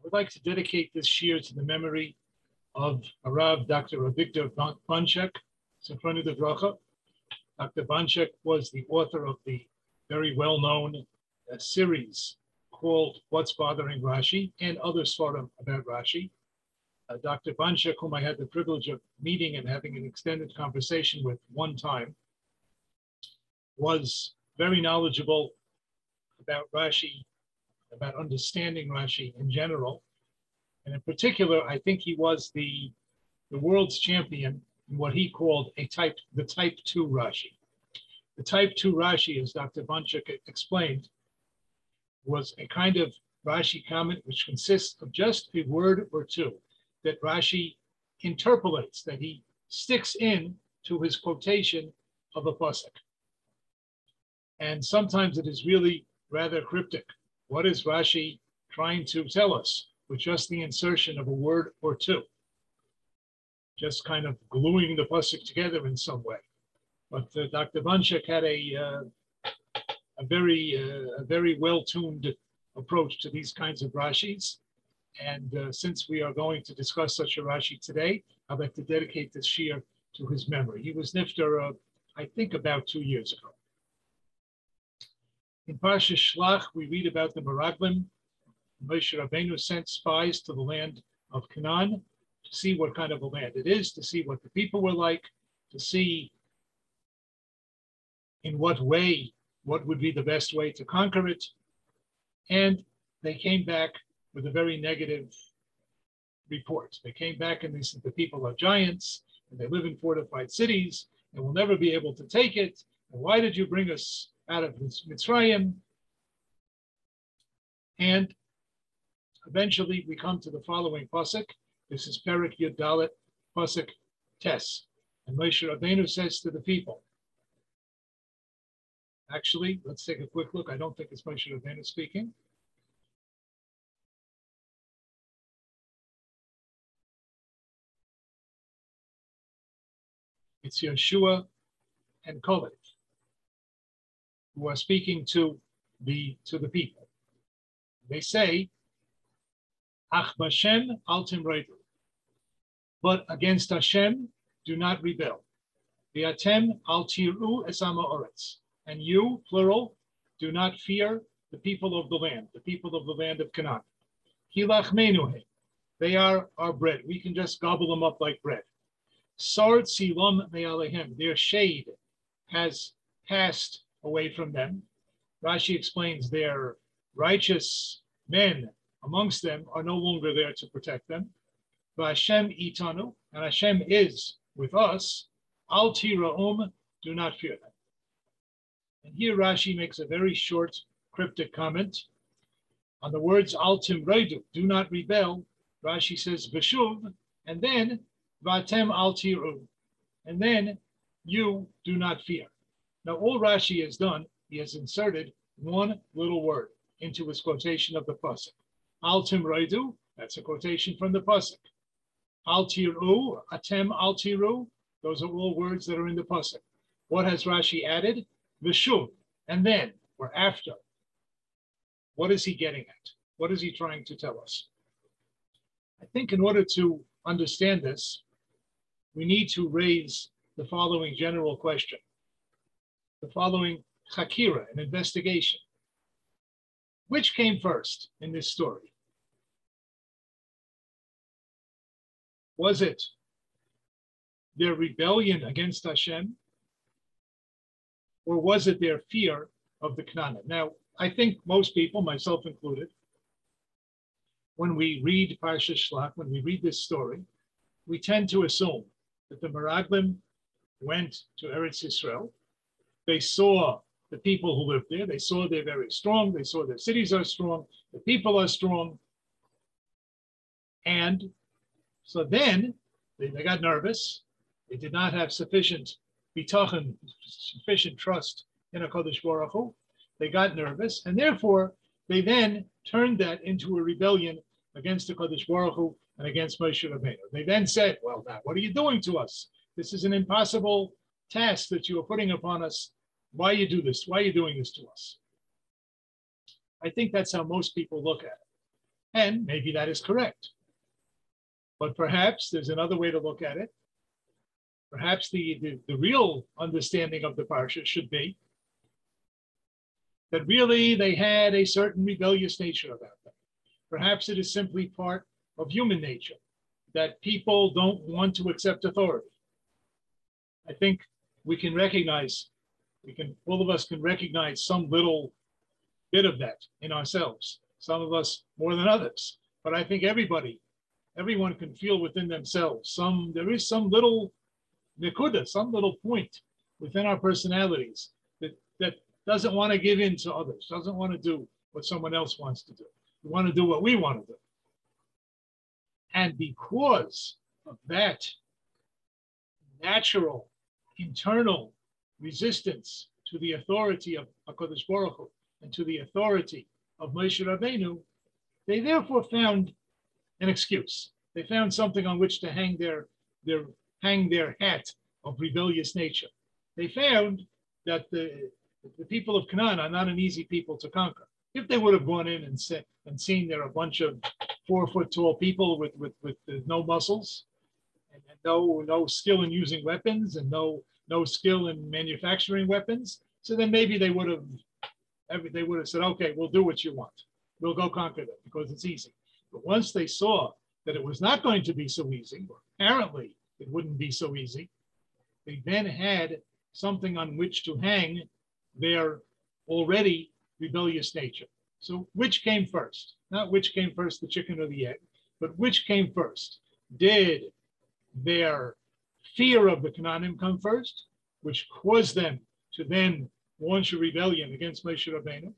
I would like to dedicate this year to the memory of Arav Dr. Avigdor Bonchek, Symphony de Bracha. Dr. Bonchek was the author of the very well-known uh, series called What's Bothering Rashi and other svarim about Rashi. Uh, Dr. Bonchek, whom I had the privilege of meeting and having an extended conversation with one time, was very knowledgeable about Rashi about understanding Rashi in general. And in particular, I think he was the, the world's champion in what he called a type, the type two Rashi. The type two Rashi, as Dr. Bonchek explained, was a kind of Rashi comment which consists of just a word or two that Rashi interpolates, that he sticks in to his quotation of a pasuk. And sometimes it is really rather cryptic. What is Rashi trying to tell us with just the insertion of a word or two? Just kind of gluing the pasuk together in some way. But uh, Dr. Bonchek had a, uh, a very, uh, a very well-tuned approach to these kinds of Rashis. And uh, since we are going to discuss such a Rashi today, I'd like to dedicate this shir to his memory. He was Nifter, uh, I think, about two years ago. In Parsha Shlach, we read about the Meraglim. Moshe Rabbeinu sent spies to the land of Canaan to see what kind of a land it is, to see what the people were like, to see in what way, what would be the best way to conquer it. And they came back with a very negative report. They came back and they said the people are giants and they live in fortified cities and we'll never be able to take it. And why did you bring us out of Mitzrayim. And eventually we come to the following pasuk. This is Perik Yud Dalet pasuk Tes. And Moshe Rabbeinu says to the people, actually, let's take a quick look. I don't think it's Moshe Rabbeinu speaking. It's Yeshua and Kolet who are speaking to the to the people. They say, Ach Bashem But against Hashem, do not rebel. V'atem al tiru esama oretz. And you, plural, do not fear the people of the land, the people of the land of Canaan. Hilach menuhe. They are our bread. We can just gobble them up like bread. Sard silam me'alehem. Their shade has passed away from them. Rashi explains their righteous men amongst them are no longer there to protect them. Hashem itanu, and Hashem is with us. Al tiraum, do not fear them. And here Rashi makes a very short cryptic comment on the words al timredu, do not rebel. Rashi says vishuv, and then vatem al tiru, and then you do not fear. Now, all Rashi has done, he has inserted one little word into his quotation of the pasuk. Al timraidu, that's a quotation from the pasuk. Al tiru, atem al tiru, those are all words that are in the pasuk. What has Rashi added? Vishuv, and then, or after. What is he getting at? What is he trying to tell us? I think in order to understand this, we need to raise the following general question the following Hakira, an investigation. Which came first in this story? Was it their rebellion against Hashem? Or was it their fear of the Knana? Now, I think most people, myself included, when we read Parsha Shlach, when we read this story, we tend to assume that the Meraglim went to Eretz Yisrael they saw the people who lived there. They saw they're very strong. They saw their cities are strong. The people are strong. And so then they, they got nervous. They did not have sufficient bitachon, sufficient trust in a Kodesh Baruch Hu. They got nervous, and therefore they then turned that into a rebellion against the Kodesh Baruch Hu and against Moshe Rabbeinu. They then said, "Well, now what are you doing to us? This is an impossible task that you are putting upon us. Why you do this? Why are you doing this to us?" I think that's how most people look at it, and maybe that is correct. But perhaps there's another way to look at it. Perhaps the, the, the real understanding of the parsha should be that really they had a certain rebellious nature about them. Perhaps it is simply part of human nature that people don't want to accept authority. I think we can recognize, we can, all of us can recognize some little bit of that in ourselves, some of us more than others. But I think everybody, everyone can feel within themselves some, there is some little nikuda, some little point within our personalities that, that doesn't want to give in to others, doesn't want to do what someone else wants to do. We want to do what we want to do. And because of that natural internal resistance to the authority of HaKadosh Baruch Hu and to the authority of Moshe Rabbeinu, they therefore found an excuse. They found something on which to hang their, their, hang their hat of rebellious nature. They found that the, the people of Canaan are not an easy people to conquer. If they would have gone in and, se- and seen there a bunch of four foot tall people with, with, with no muscles and, and no, no skill in using weapons and no, no skill in manufacturing weapons, so then maybe they would have they would have said, okay, we'll do what you want. We'll go conquer them because it's easy. But once they saw that it was not going to be so easy, or apparently it wouldn't be so easy, they then had something on which to hang their already rebellious nature. So, which came first? Not which came first, the chicken or the egg, but which came first? Did their fear of the Canaanim come first, which caused them to then launch a rebellion against Moshe Rabbeinu?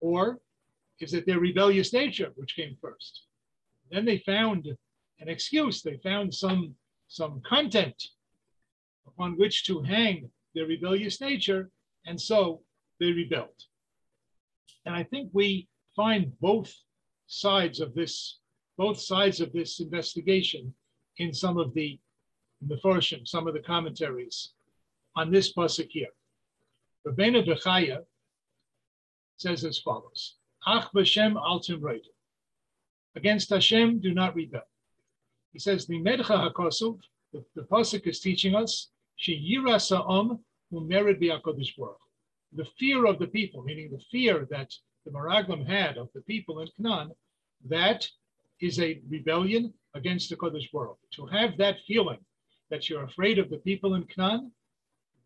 Or is it their rebellious nature which came first? Then they found an excuse. They found some, some content upon which to hang their rebellious nature, and so they rebelled. And I think we find both sides of this, both sides of this investigation in some of the Mefarshim, some of the commentaries on this pasuk here. Rabbeinu Bechaya says as follows: Ach b'Shem reidu. Against Hashem, do not rebel. He says the Medcha Hakosuv, the, the pasuk is teaching us she yira sa'om umered bi'akodesh baruch the fear of the people, meaning the fear that the Meraglim had of the people in Canaan, that is a rebellion against the Kodesh Baruch. To have that feeling that you're afraid of the people in Canaan,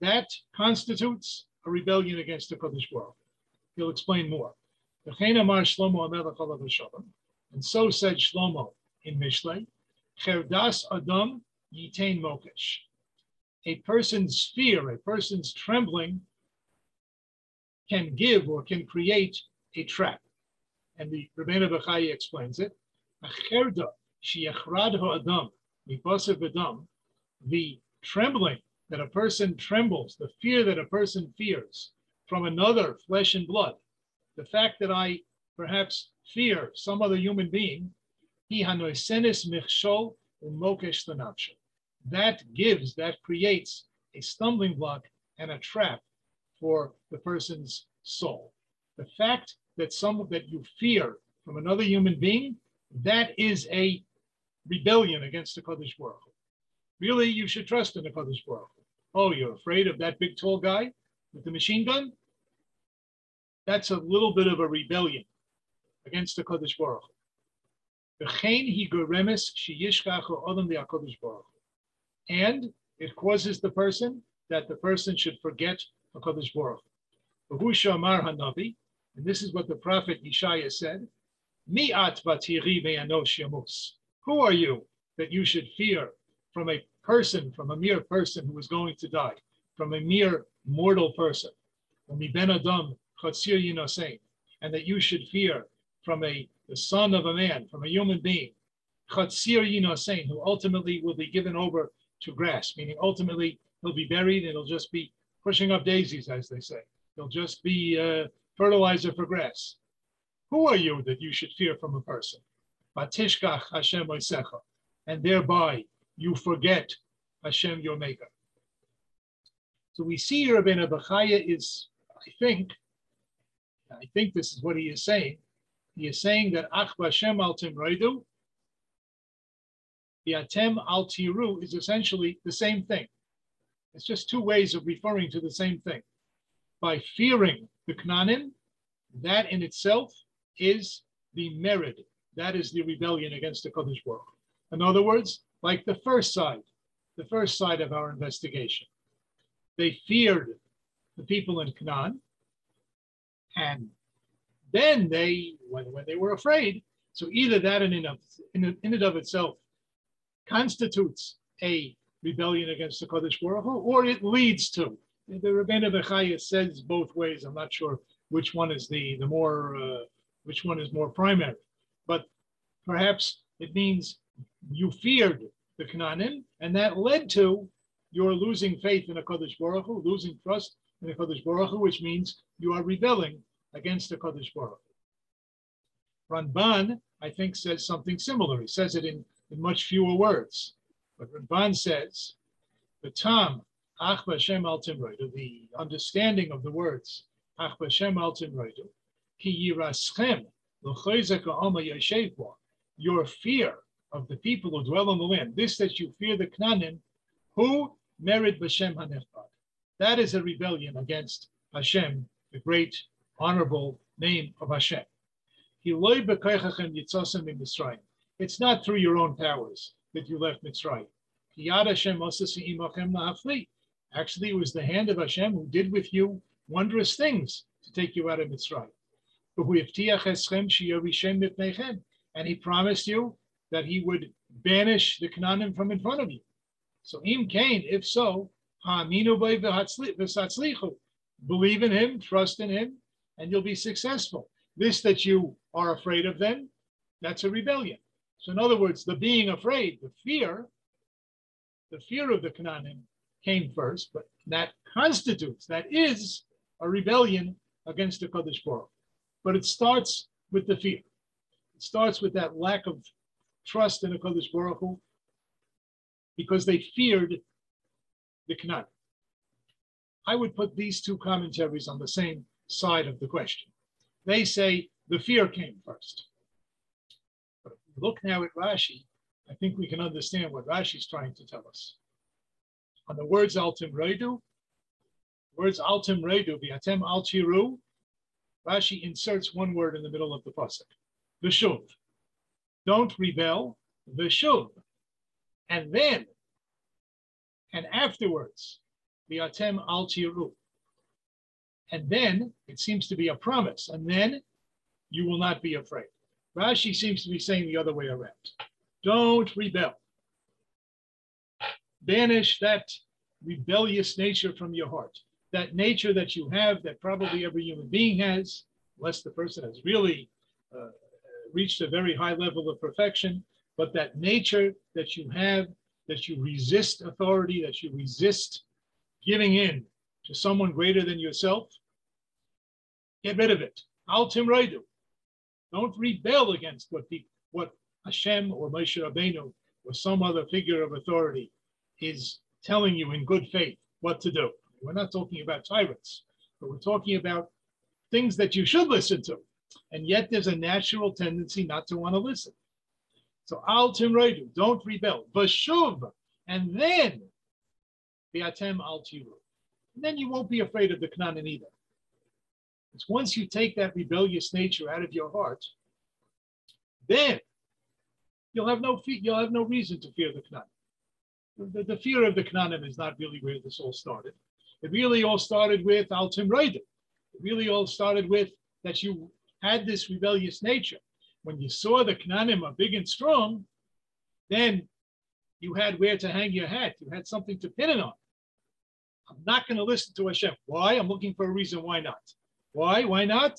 that constitutes a rebellion against the Kodesh world. He'll explain more. And so said Shlomo in Cherdas Adam Yitain Mokesh. A person's fear, a person's trembling can give or can create a trap. And the Rebbeinu Bechai explains it. The trembling that a person trembles, the fear that a person fears from another flesh and blood, the fact that I perhaps fear some other human being, that gives, that creates a stumbling block and a trap for the person's soul. The fact that some that you fear from another human being, that is a rebellion against the Kodesh Baruch. Really, you should trust in the Kodesh Baruch. Oh, you're afraid of that big tall guy with the machine gun? That's a little bit of a rebellion against the Kodesh Baruch. And it causes the person that the person should forget HaKadosh Baruch. Amar and this is what the prophet Yeshaya said. Who are you that you should fear from a person, from a mere person who is going to die, from a mere mortal person, ben adam and that you should fear from a the son of a man, from a human being, Chatzir Yinosein, who ultimately will be given over to grass, meaning ultimately he'll be buried and he'll just be pushing up daisies, as they say. He'll just be uh, fertilizer for grass. Who are you that you should fear from a person? Batishkach Hashem Oisecha, and thereby you forget Hashem your maker. So we see here Rabbeinu is, I think, I think this is what he is saying. He is saying that Ach Hashem al Timroidu, the Atem al Tiru is essentially the same thing. It's just two ways of referring to the same thing. By fearing the Knanim, that in itself is the merit. That is the rebellion against the Kodesh Baruch. In other words, like the first side, the first side of our investigation. They feared the people in Canaan, and then they, when, when they were afraid, so either that in, of, in, in and of itself constitutes a rebellion against the Kodesh Baruch Hu, or it leads to. The Rebbeinu Bechaya says both ways. I'm not sure which one is the the more uh, which one is more primary, but perhaps it means you feared the Canaanim, and that led to your losing faith in the Kodesh Baruch Hu, losing trust in the Kodesh Baruch Hu, which means you are rebelling against the Kodesh Baruch Hu. Ramban, I think, says something similar. He says it in, in much fewer words. But Ramban says, the Tam, Ach Hashem al the understanding of the words, Ach Hashem al Ki Yiraschem, your fear of the people who dwell on the land, this that you fear the Knanim, who merit Hashem Hanechbad. That is a rebellion against Hashem, the great honorable name of Hashem. It's not through your own powers that you left Mitzrayim. Actually, it was the hand of Hashem who did with you wondrous things to take you out of Mitzrayim. And he promised you that he would banish the Canaanim from in front of you. So im kain, if so, believe in him, trust in him, and you'll be successful. This that you are afraid of them, that's a rebellion. So in other words, the being afraid, the fear, the fear of the Canaanim came first, but that constitutes, that is a rebellion against the Kodesh Baruch. But it starts with the fear. It starts with that lack of trust in the Kodesh Baruch Hu because they feared the Canaan. I would put these two commentaries on the same side of the question. They say the fear came first. But if look now at Rashi, I think we can understand what Rashi is trying to tell us. On the words altim reidu, words altim reidu, viatem altiru, Rashi inserts one word in the middle of the pasuk, vishuv. Don't rebel, vishuv. And then, and afterwards, viatem altiru. And then it seems to be a promise. And then you will not be afraid. Rashi seems to be saying the other way around. Don't rebel. Banish that rebellious nature from your heart. That nature that you have, that probably every human being has, unless the person has really uh, reached a very high level of perfection, but that nature that you have, that you resist authority, that you resist giving in to someone greater than yourself, get rid of it. Al timraidu. Don't rebel against what the, what Hashem or Moshe Rabbeinu or some other figure of authority is telling you in good faith what to do. We're not talking about tyrants, but we're talking about things that you should listen to. And yet there's a natural tendency not to want to listen. So al timraidu, don't rebel. Vashuv, and then biatem al tiru. And then you won't be afraid of the Canaan either. It's once you take that rebellious nature out of your heart, then you'll have no fe- you'll have no reason to fear the Canaan. The, the, fear of the Canaanim is not really where this all started. It really all started with Al Timraidim. It really all started with that you had this rebellious nature. When you saw the Canaanim are big and strong, then you had where to hang your hat. You had something to pin it on. I'm not going to listen to Hashem. Why? I'm looking for a reason why not. Why? Why not?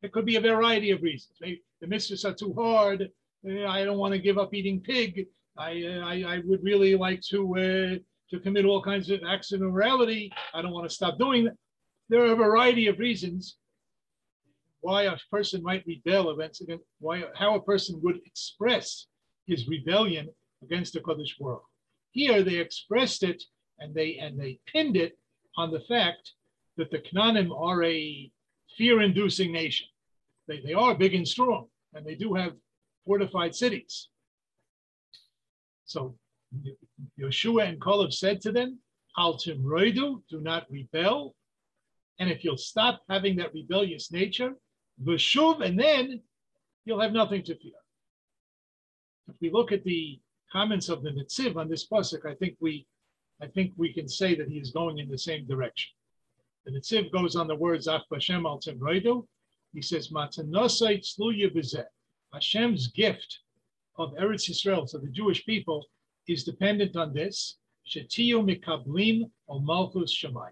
There could be a variety of reasons. Maybe the mitzvahs are too hard. uh, I don't want to give up eating pig. I, uh, I, I would really like to uh, to commit all kinds of acts of immorality. I don't want to stop doing that. There are a variety of reasons why a person might rebel against, why how a person would express his rebellion against the Kodesh world. Here they expressed it and they and they pinned it on the fact that the Canaanim are a fear-inducing nation. They, they are big and strong, and they do have fortified cities. So Yeshua and Kalev said to them, Al timroidu, do not rebel. And if you'll stop having that rebellious nature, Veshuv, and then you'll have nothing to fear. If we look at the comments of the Netziv on this pasuk, I think we, I think we can say that he is going in the same direction. The Netziv goes on the words Ach Hashem al Timroidu. He says, Matanosai tzluya b'zeh. Hashem's gift of Eretz Yisrael to the Jewish people is dependent on this. Shetiyu mikablim al malchus shemayim.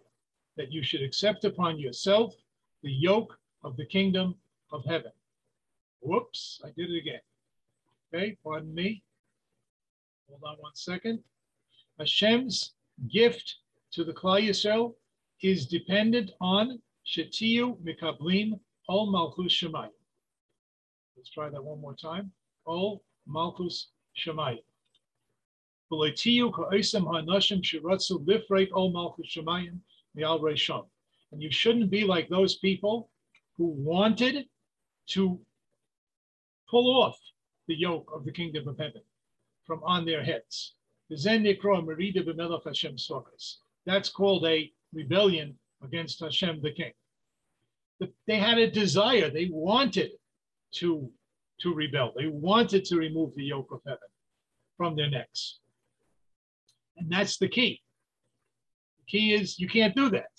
That you should accept upon yourself the yoke of the kingdom of heaven. Whoops, I did it again. Okay, pardon me. Hold on one second. Hashem's gift to the Klal Yisrael is dependent on Shetiyu Mikablim Ol Malchus Shemayim. Let's try that one more time. Ol Malchus Shemayim. And you shouldn't be like those people who wanted to pull off the yoke of the kingdom of heaven from on their heads. That's called a rebellion against Hashem the king. They had a desire, they wanted to, to rebel, they wanted to remove the yoke of heaven from their necks. And that's the key. The key is you can't do that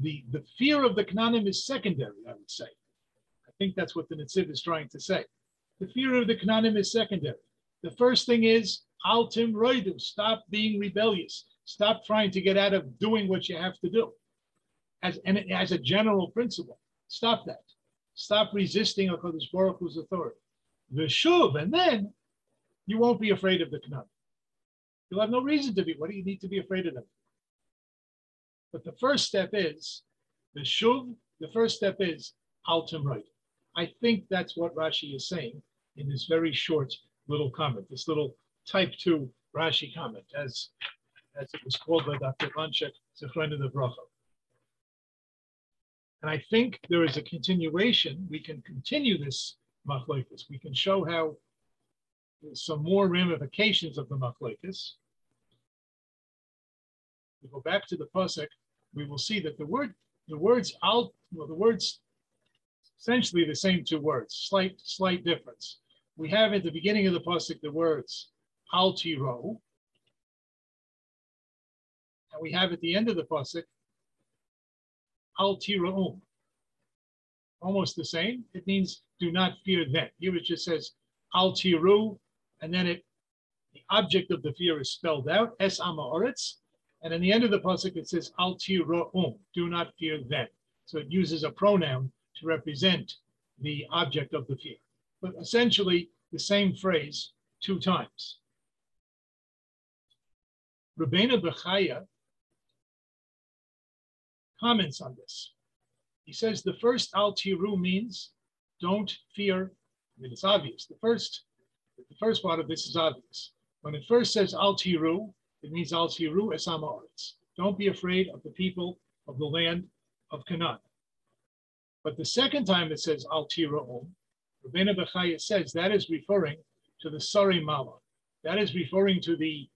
the, the fear of the Canaanim is secondary, I would say. I think that's what the Netziv is trying to say. The fear of the Canaanim is secondary. The first thing is, Altim Roidu, stop being rebellious. Stop trying to get out of doing what you have to do. As, and as a general principle, stop that. Stop resisting HaKadosh Baruch Hu's authority. Veshuv, and then you won't be afraid of the Canaanim. You'll have no reason to be. What do you need to be afraid of them? But the first step is the shuv. The first step is altim right. I think that's what Rashi is saying in this very short little comment, this little type two Rashi comment, as as it was called by Dr. Bonchek, friend of the Bracha. And I think there is a continuation. We can continue this machlekes. We can show how some more ramifications of the machlekes we go back to the pasuk, we will see that the word, the words out, well, the words essentially the same two words, slight, slight difference. We have at the beginning of the pasuk the words al tiro, and we have at the end of the pasuk al tiraum. Almost the same. It means do not fear them. Here it just says al tiru, and then it the object of the fear is spelled out, es amaoretz, and in the end of the pasuk, it says al tiro'um, do not fear them. So it uses a pronoun to represent the object of the fear. But essentially, the same phrase two times. Rabbeinu Bechaya comments on this. He says the first al tiru means don't fear. I mean, it's obvious. The first, the first part of this is obvious. When it first says al tiru, it means al tiru esamaretz. Don't be afraid of the people of the land of Canaan. But the second time it says al tiru'um, Rabbeinu Bechaya says that is referring to the Sari Mala. That is referring to the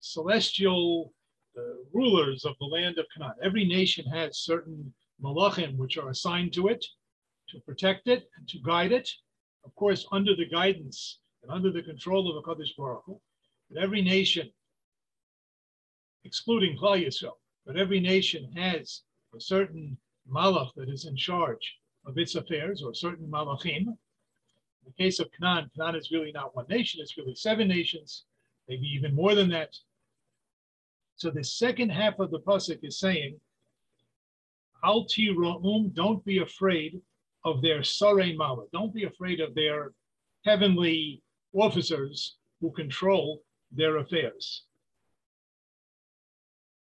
celestial rulers of the land of Canaan. Every nation has certain malachim which are assigned to it to protect it and to guide it. Of course, under the guidance and under the control of HaKadosh Baruch Hu, but every nation, excluding Klal Yisrael, but every nation has a certain malach that is in charge of its affairs, or certain malachim. In the case of Canaan, Canaan is really not one nation, it's really seven nations, maybe even more than that. So the second half of the pasuk is saying, Al ra'um, don't be afraid of their sarei mala. Don't be afraid of their heavenly officers who control their affairs.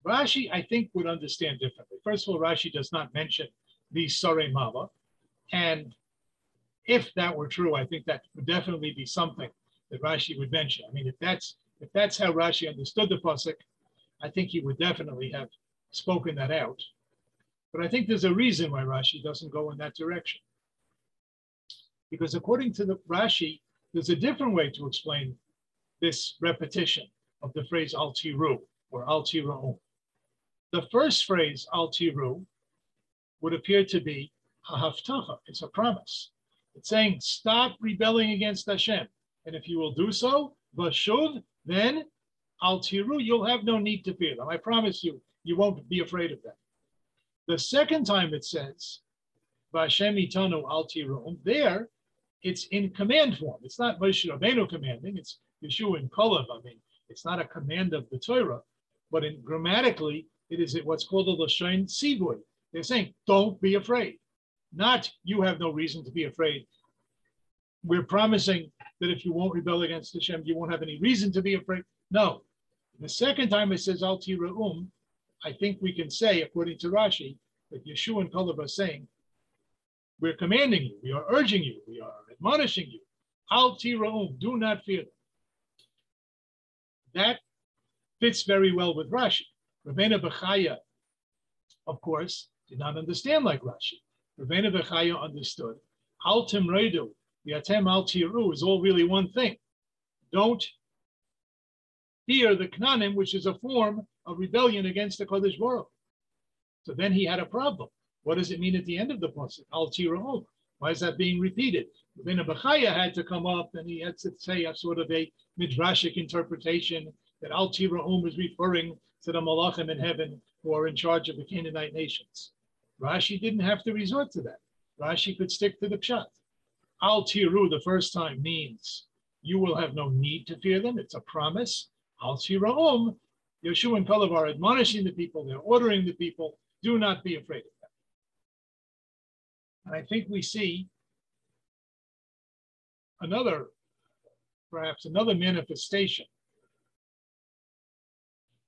Rashi, I think, would understand differently. First of all, Rashi does not mention the Sare Mala. And if that were true, I think that would definitely be something that Rashi would mention. I mean, if that's if that's how Rashi understood the pasuk, I think he would definitely have spoken that out. But I think there's a reason why Rashi doesn't go in that direction. Because according to the Rashi, there's a different way to explain this repetition of the phrase altiru or al tira'um. The first phrase altiru, would appear to be haftacha. It's a promise. It's saying stop rebelling against Hashem, and if you will do so, vashuv, then altiru, you'll have no need to fear them. I promise you, you won't be afraid of them. The second time it says, Vashem itanu al tirum, there it's in command form. It's not Moshe Rabbeinu commanding, it's Yeshua and Kolav. I mean, it's not a command of the Torah, but in grammatically, it is what's called a Lashon Sivui. They're saying, don't be afraid. Not you have no reason to be afraid. We're promising that if you won't rebel against Hashem, you won't have any reason to be afraid. No. The second time it says Al Tira'um, I think we can say, according to Rashi, that Yeshua and Kolav are saying, we're commanding you, we are urging you, we are admonishing you. Al Tira'um, do not fear them. That fits very well with Rashi. Rabbeinu Bechaya, of course, did not understand like Rashi. Rabbeinu Bechaya understood. Al Timredu, the Atem Al Tiru is all really one thing. Don't fear the Knanim, which is a form of rebellion against the Kodesh Baruch. So then he had a problem. What does it mean at the end of the pasuk? Al Tira'um. Why is that being repeated? Rabbeinu Bechaya had to come up and he had to say a sort of a midrashic interpretation that Al Tira'um is referring to the Malachim in heaven who are in charge of the Canaanite nations. Rashi didn't have to resort to that. Rashi could stick to the pshat. Al Tiru the first time means you will have no need to fear them. It's a promise. Al Tira'um, Yeshua and Kalav are admonishing the people, they're ordering the people, do not be afraid. And I think we see another, perhaps another manifestation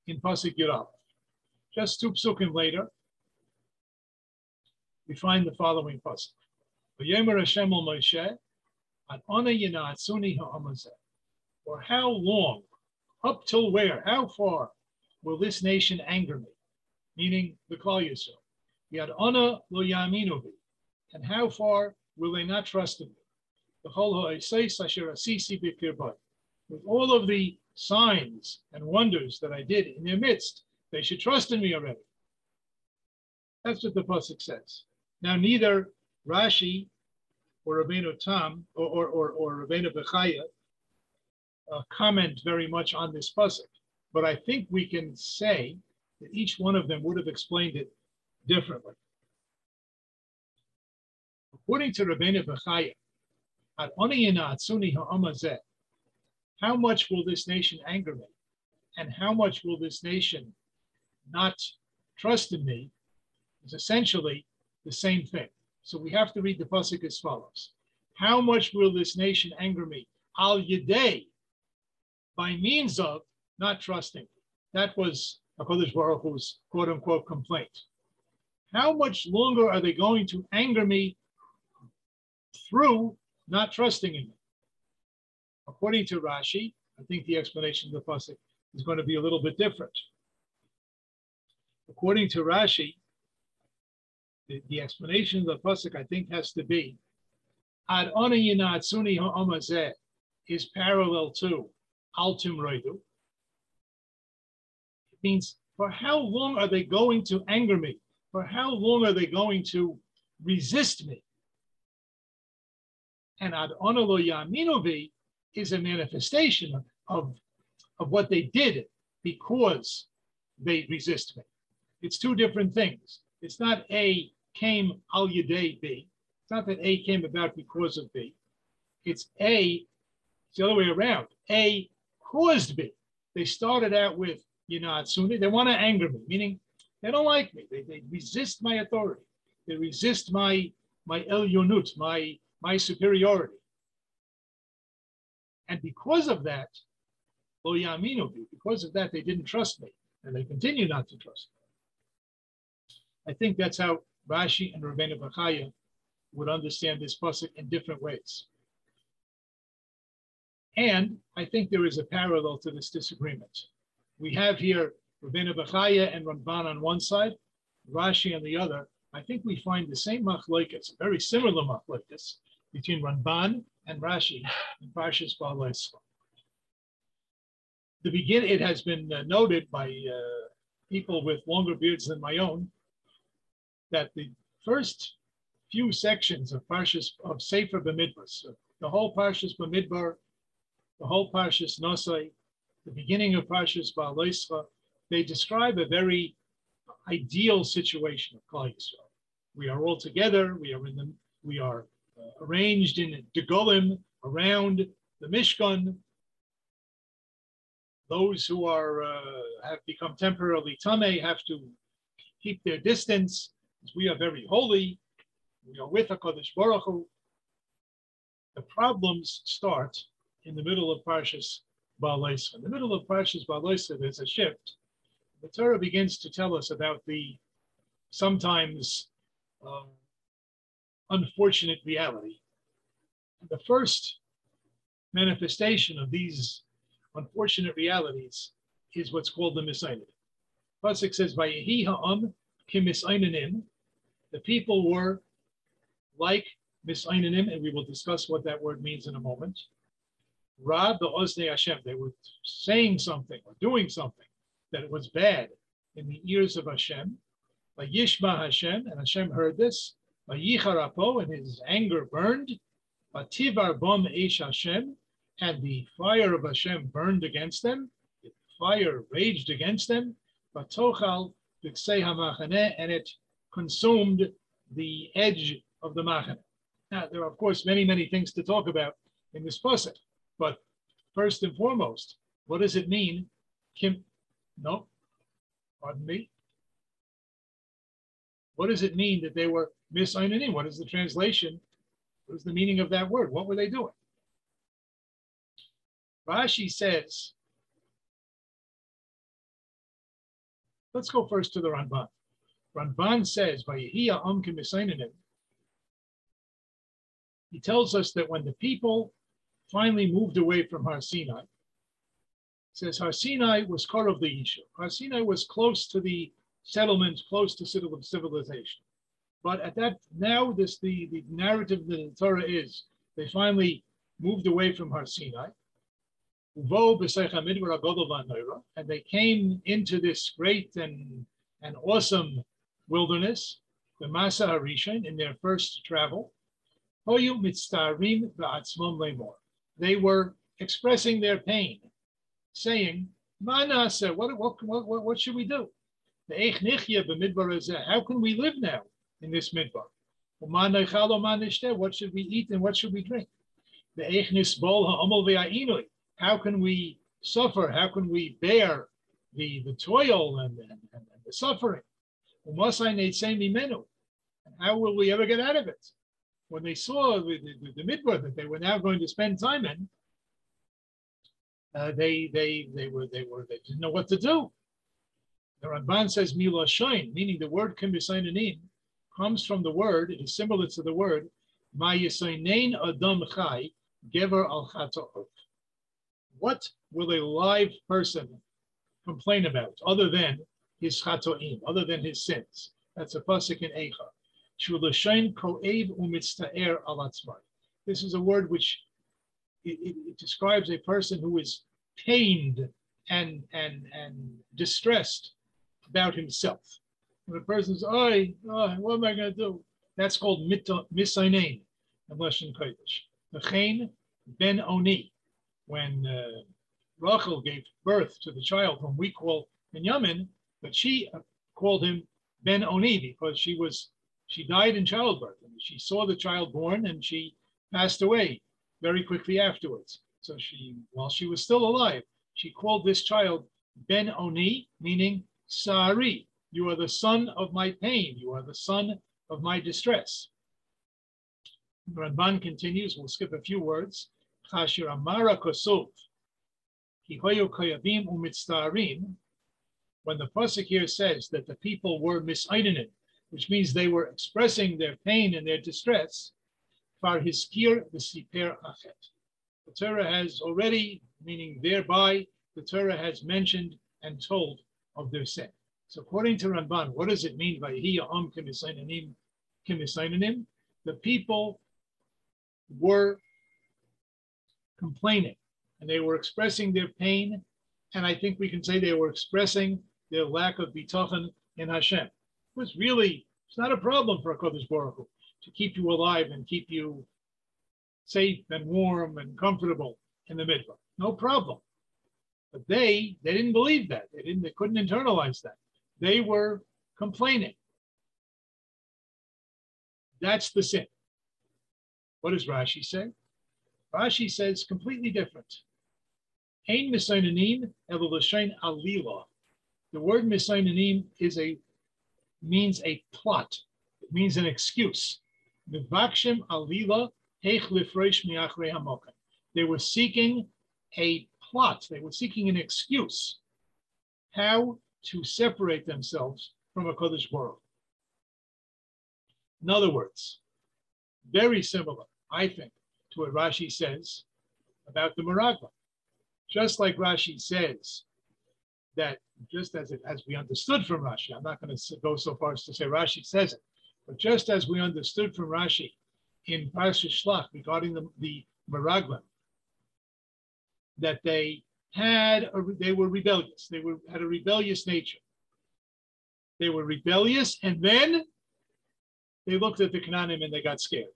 in Pasuk Yirav. Just two psukim later, we find the following pasuk. V'yemer Hashem al Moshe, ad ona yinatzuni ha'amazeh. For how long, up till where, how far will this nation anger me? Meaning the Klal Yisrael. Yad ona lo yaminu And how far will they not trust in me? The whole ha'eseis asher asisi b'kirbai. With all of the signs and wonders that I did in their midst, they should trust in me already. That's what the pasuk says. Now, neither Rashi or Rabbeinu Tam or, or, or, or Rabbeinu Bechaya uh, comment very much on this pasuk, but I think we can say that each one of them would have explained it differently. According to Rabbeinu Bechaya, how much will this nation anger me? And how much will this nation not trust in me? Is essentially the same thing. So we have to read the pasuk as follows: How much will this nation anger me? Al yedei, by means of not trusting. That was Hakadosh Baruch Hu's quote unquote complaint. How much longer are they going to anger me through not trusting in? According to Rashi, I think the explanation of the pasuk is going to be a little bit different. According to Rashi, the, the explanation of the pasuk I think has to be ad onayinatsuni ha'amazeh is parallel to altum roidu. It means for how long are they going to anger me? For how long are they going to resist me? And ad onalo yaminovi is a manifestation of, of, of what they did because they resist me. It's two different things. It's not A came al yadei B. It's not that A came about because of B. It's A, it's the other way around. A caused B. They started out with, Sunni. They want to anger me, meaning they don't like me. They, they resist my authority. They resist my my el yonut, my my superiority. And because of that, lo because of that, they didn't trust me, and they continue not to trust me. I think that's how Rashi and Rabbeinu Bachaya would understand this pasuk in different ways. And I think there is a parallel to this disagreement. We have here Rabbeinu Bachaya and Ramban on one side, Rashi on the other. I think we find the same machlokes, very similar machlokes, between Ramban and Rashi in Parshas Beha'aloscha. The begin it has been uh, noted by uh, people with longer beards than my own that the first few sections of Parshas of Sefer Bamidbar, so the whole Parshas Bamidbar, the whole Parshas Nosai, the beginning of Parshas Beha'aloscha, they describe a very ideal situation of Klal Yisrael. We are all together. We are in the we are arranged in degolim around the Mishkan. Those who are uh, have become temporarily tame have to keep their distance. We are very holy. We are with Hakadosh Baruch Hu. The problems start in the middle of Parshas Baalesa. In the middle of Parshas Baalesa, there's a shift. The Torah begins to tell us about the sometimes uh, unfortunate reality. The first manifestation of these unfortunate realities is what's called the Misainanim. Pasuk says, "Vayehi ha'am kimisainanim." The people were like misainanim, and we will discuss what that word means in a moment. Ra be'oznei Hashem. They were saying something or doing something that was bad in the ears of Hashem. By Yishma Hashem, and Hashem heard this. Vayicharappo, and his anger burned. Vativar bom eish Hashem, and the fire of Hashem burned against them. The fire raged against them. Vatochal v'ksei hamachaneh, and it consumed the edge of the machaneh. Now, there are, of course, many, many things to talk about in this pasuk, but first and foremost, what does it mean? Kim, no, pardon me. What does it mean that they were misainanim? What is the translation? What is the meaning of that word? What were they doing? Rashi says, let's go first to the Ramban. Ramban says, He tells us that when the people finally moved away from Har Sinai, says Har Sinai was part of the Yishu. Har Sinai was close to the settlement, close to civilization. But at that, now this the, the narrative of the Torah is they finally moved away from Har Sinai. And they came into this great and, and awesome wilderness, the Masa Harishan, in their first travel. They were expressing their pain, saying, Manasa, what, what, what, what should we do? How can we live now in this midbar? What should we eat and what should we drink? How can we suffer? How can we bear the, the toil and, and, and the suffering? And how will we ever get out of it? When they saw the, the, the midbar that they were now going to spend time in, uh, they they they were they were they didn't know what to do. The Ramban says mila shain, meaning the word kimisainanin comes from the word. It is similar to the word mayisainain adam chai gever al What will a live person complain about other than his chatoim, other than his sins? That's a pasuk in Eicha. Shulashain ko'ev umitzta'er al This is a word which it, it, it describes a person who is pained and and and distressed about himself. When a person's, oh, oh what am I going to do? That's called misainain in Lashon Kodesh. Mechain ben Oni, when uh, Rachel gave birth to the child whom we call Benjamin, but she called him Ben Oni because she was she died in childbirth and she saw the child born and she passed away very quickly afterwards. So she, while she was still alive, she called this child Ben Oni, meaning Sari. You are the son of my pain. You are the son of my distress. Ramban continues, we'll skip a few words. Chashir Amara Kosov, Kihoyo Koyavim when the Pasuk here says that the people were misainanim, which means they were expressing their pain and their distress, Far Hiskir V'Siper Achet. The Torah has already, meaning thereby, the Torah has mentioned and told of their sin. So according to Ramban, what does it mean by he Om Kimisainanim? The people were complaining and they were expressing their pain. And I think we can say they were expressing their lack of bitachon in Hashem. It was really, it's not a problem for a Kodesh Baruch Hu to keep you alive and keep you safe and warm and comfortable in the midbar. No problem. But they, they didn't believe that. They didn't, they couldn't internalize that. They were complaining. That's the sin. What does Rashi say? Rashi says completely different. Ein misainanim alila. The word misainanim is a means a plot. It means an excuse. Mivakshim alila heich hamokan. They were seeking a They were seeking an excuse how to separate themselves from a Kodesh world. In other words, very similar, I think, to what Rashi says about the Meraglim. Just like Rashi says that, just as it as we understood from Rashi, I'm not going to go so far as to say Rashi says it, but just as we understood from Rashi in Parsha Shlach regarding the, the that they had a, they were rebellious. They were had a rebellious nature. They were rebellious, and then they looked at the Canaanim and they got scared.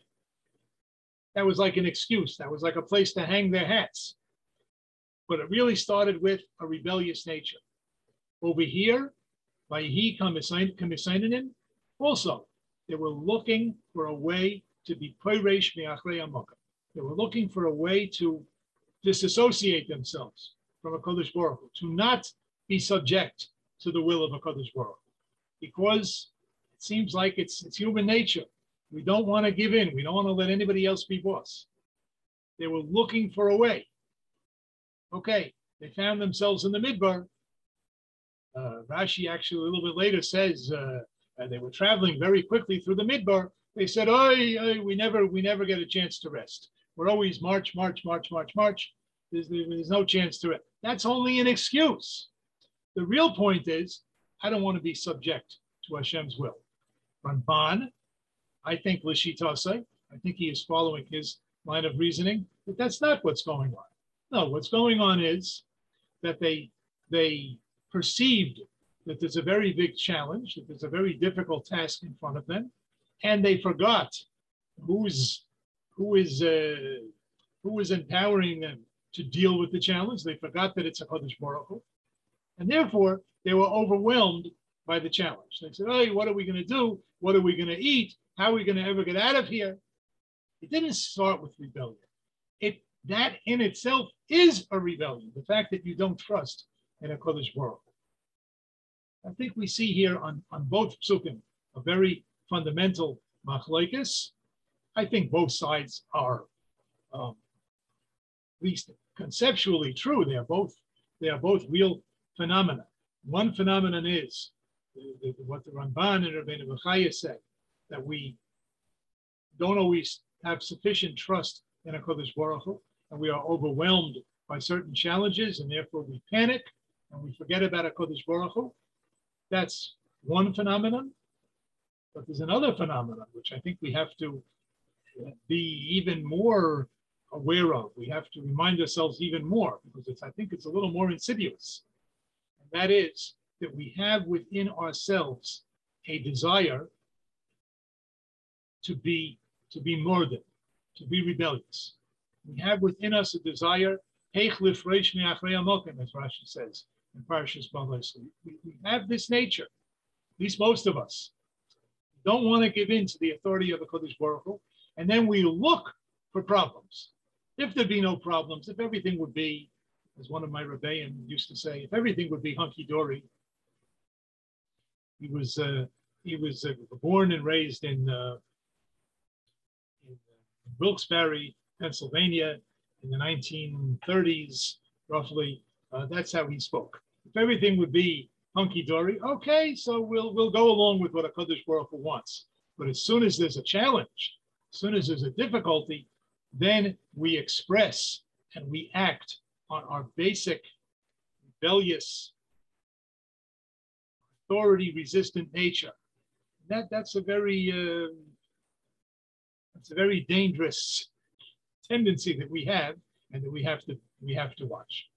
That was like an excuse. That was like a place to hang their hats. But it really started with a rebellious nature. Over here, by he Kamisainanim, also, they were looking for a way to be They were looking for a way to disassociate themselves from a Kodesh Baruch to not be subject to the will of a Kodesh Baruch because it seems like it's, it's human nature. We don't want to give in. We don't want to let anybody else be boss. They were looking for a way. Okay, they found themselves in the midbar. Uh, Rashi actually a little bit later says uh, they were traveling very quickly through the midbar. They said, "Oh, we never, we never get a chance to rest. We're always march, march, march, march, march. There's, there's no chance to it. That's only an excuse. The real point is, I don't want to be subject to Hashem's will. Ramban, I think Lishitase, I think he is following his line of reasoning, but that's not what's going on. No, what's going on is that they they perceived that there's a very big challenge, that there's a very difficult task in front of them, and they forgot who's who is uh, who is empowering them to deal with the challenge. They forgot that it's a Kodesh Baruch and therefore they were overwhelmed by the challenge. They said, "Hey, what are we going to do? What are we going to eat? How are we going to ever get out of here?" It didn't start with rebellion. It that in itself is a rebellion. The fact that you don't trust in a Kodesh world. I think we see here on, on both psukim a very fundamental machlekes. I think both sides are, um, at least conceptually true. They are both they are both real phenomena. One phenomenon is what the Ramban and Rabbeinu Bechaya said that we don't always have sufficient trust in a Kodesh Baruch Hu, and we are overwhelmed by certain challenges, and therefore we panic and we forget about a Kodesh Baruch Hu. That's one phenomenon. But there's another phenomenon which I think we have to be even more aware of. We have to remind ourselves even more because it's, I think it's a little more insidious. And that is that we have within ourselves a desire to be to be than to be rebellious. We have within us a desire, as Rashi says in Parashas Balas. We, we have this nature, at least most of us. We don't want to give in to the authority of the Kodesh Baruch Hu, and then we look for problems. If there'd be no problems, if everything would be, as one of my rebbeim used to say, if everything would be hunky dory. He was uh, he was uh, born and raised in, uh, in Wilkes-Barre, Pennsylvania, in the 1930s, roughly, uh, that's how he spoke. If everything would be hunky dory, okay, so we'll we'll go along with what a Kaddish Baruch Hu wants. But as soon as there's a challenge, as soon as there's a difficulty, then we express and we act on our basic rebellious, authority resistant nature. That that's a very uh, that's a very dangerous tendency that we have and that we have to we have to watch.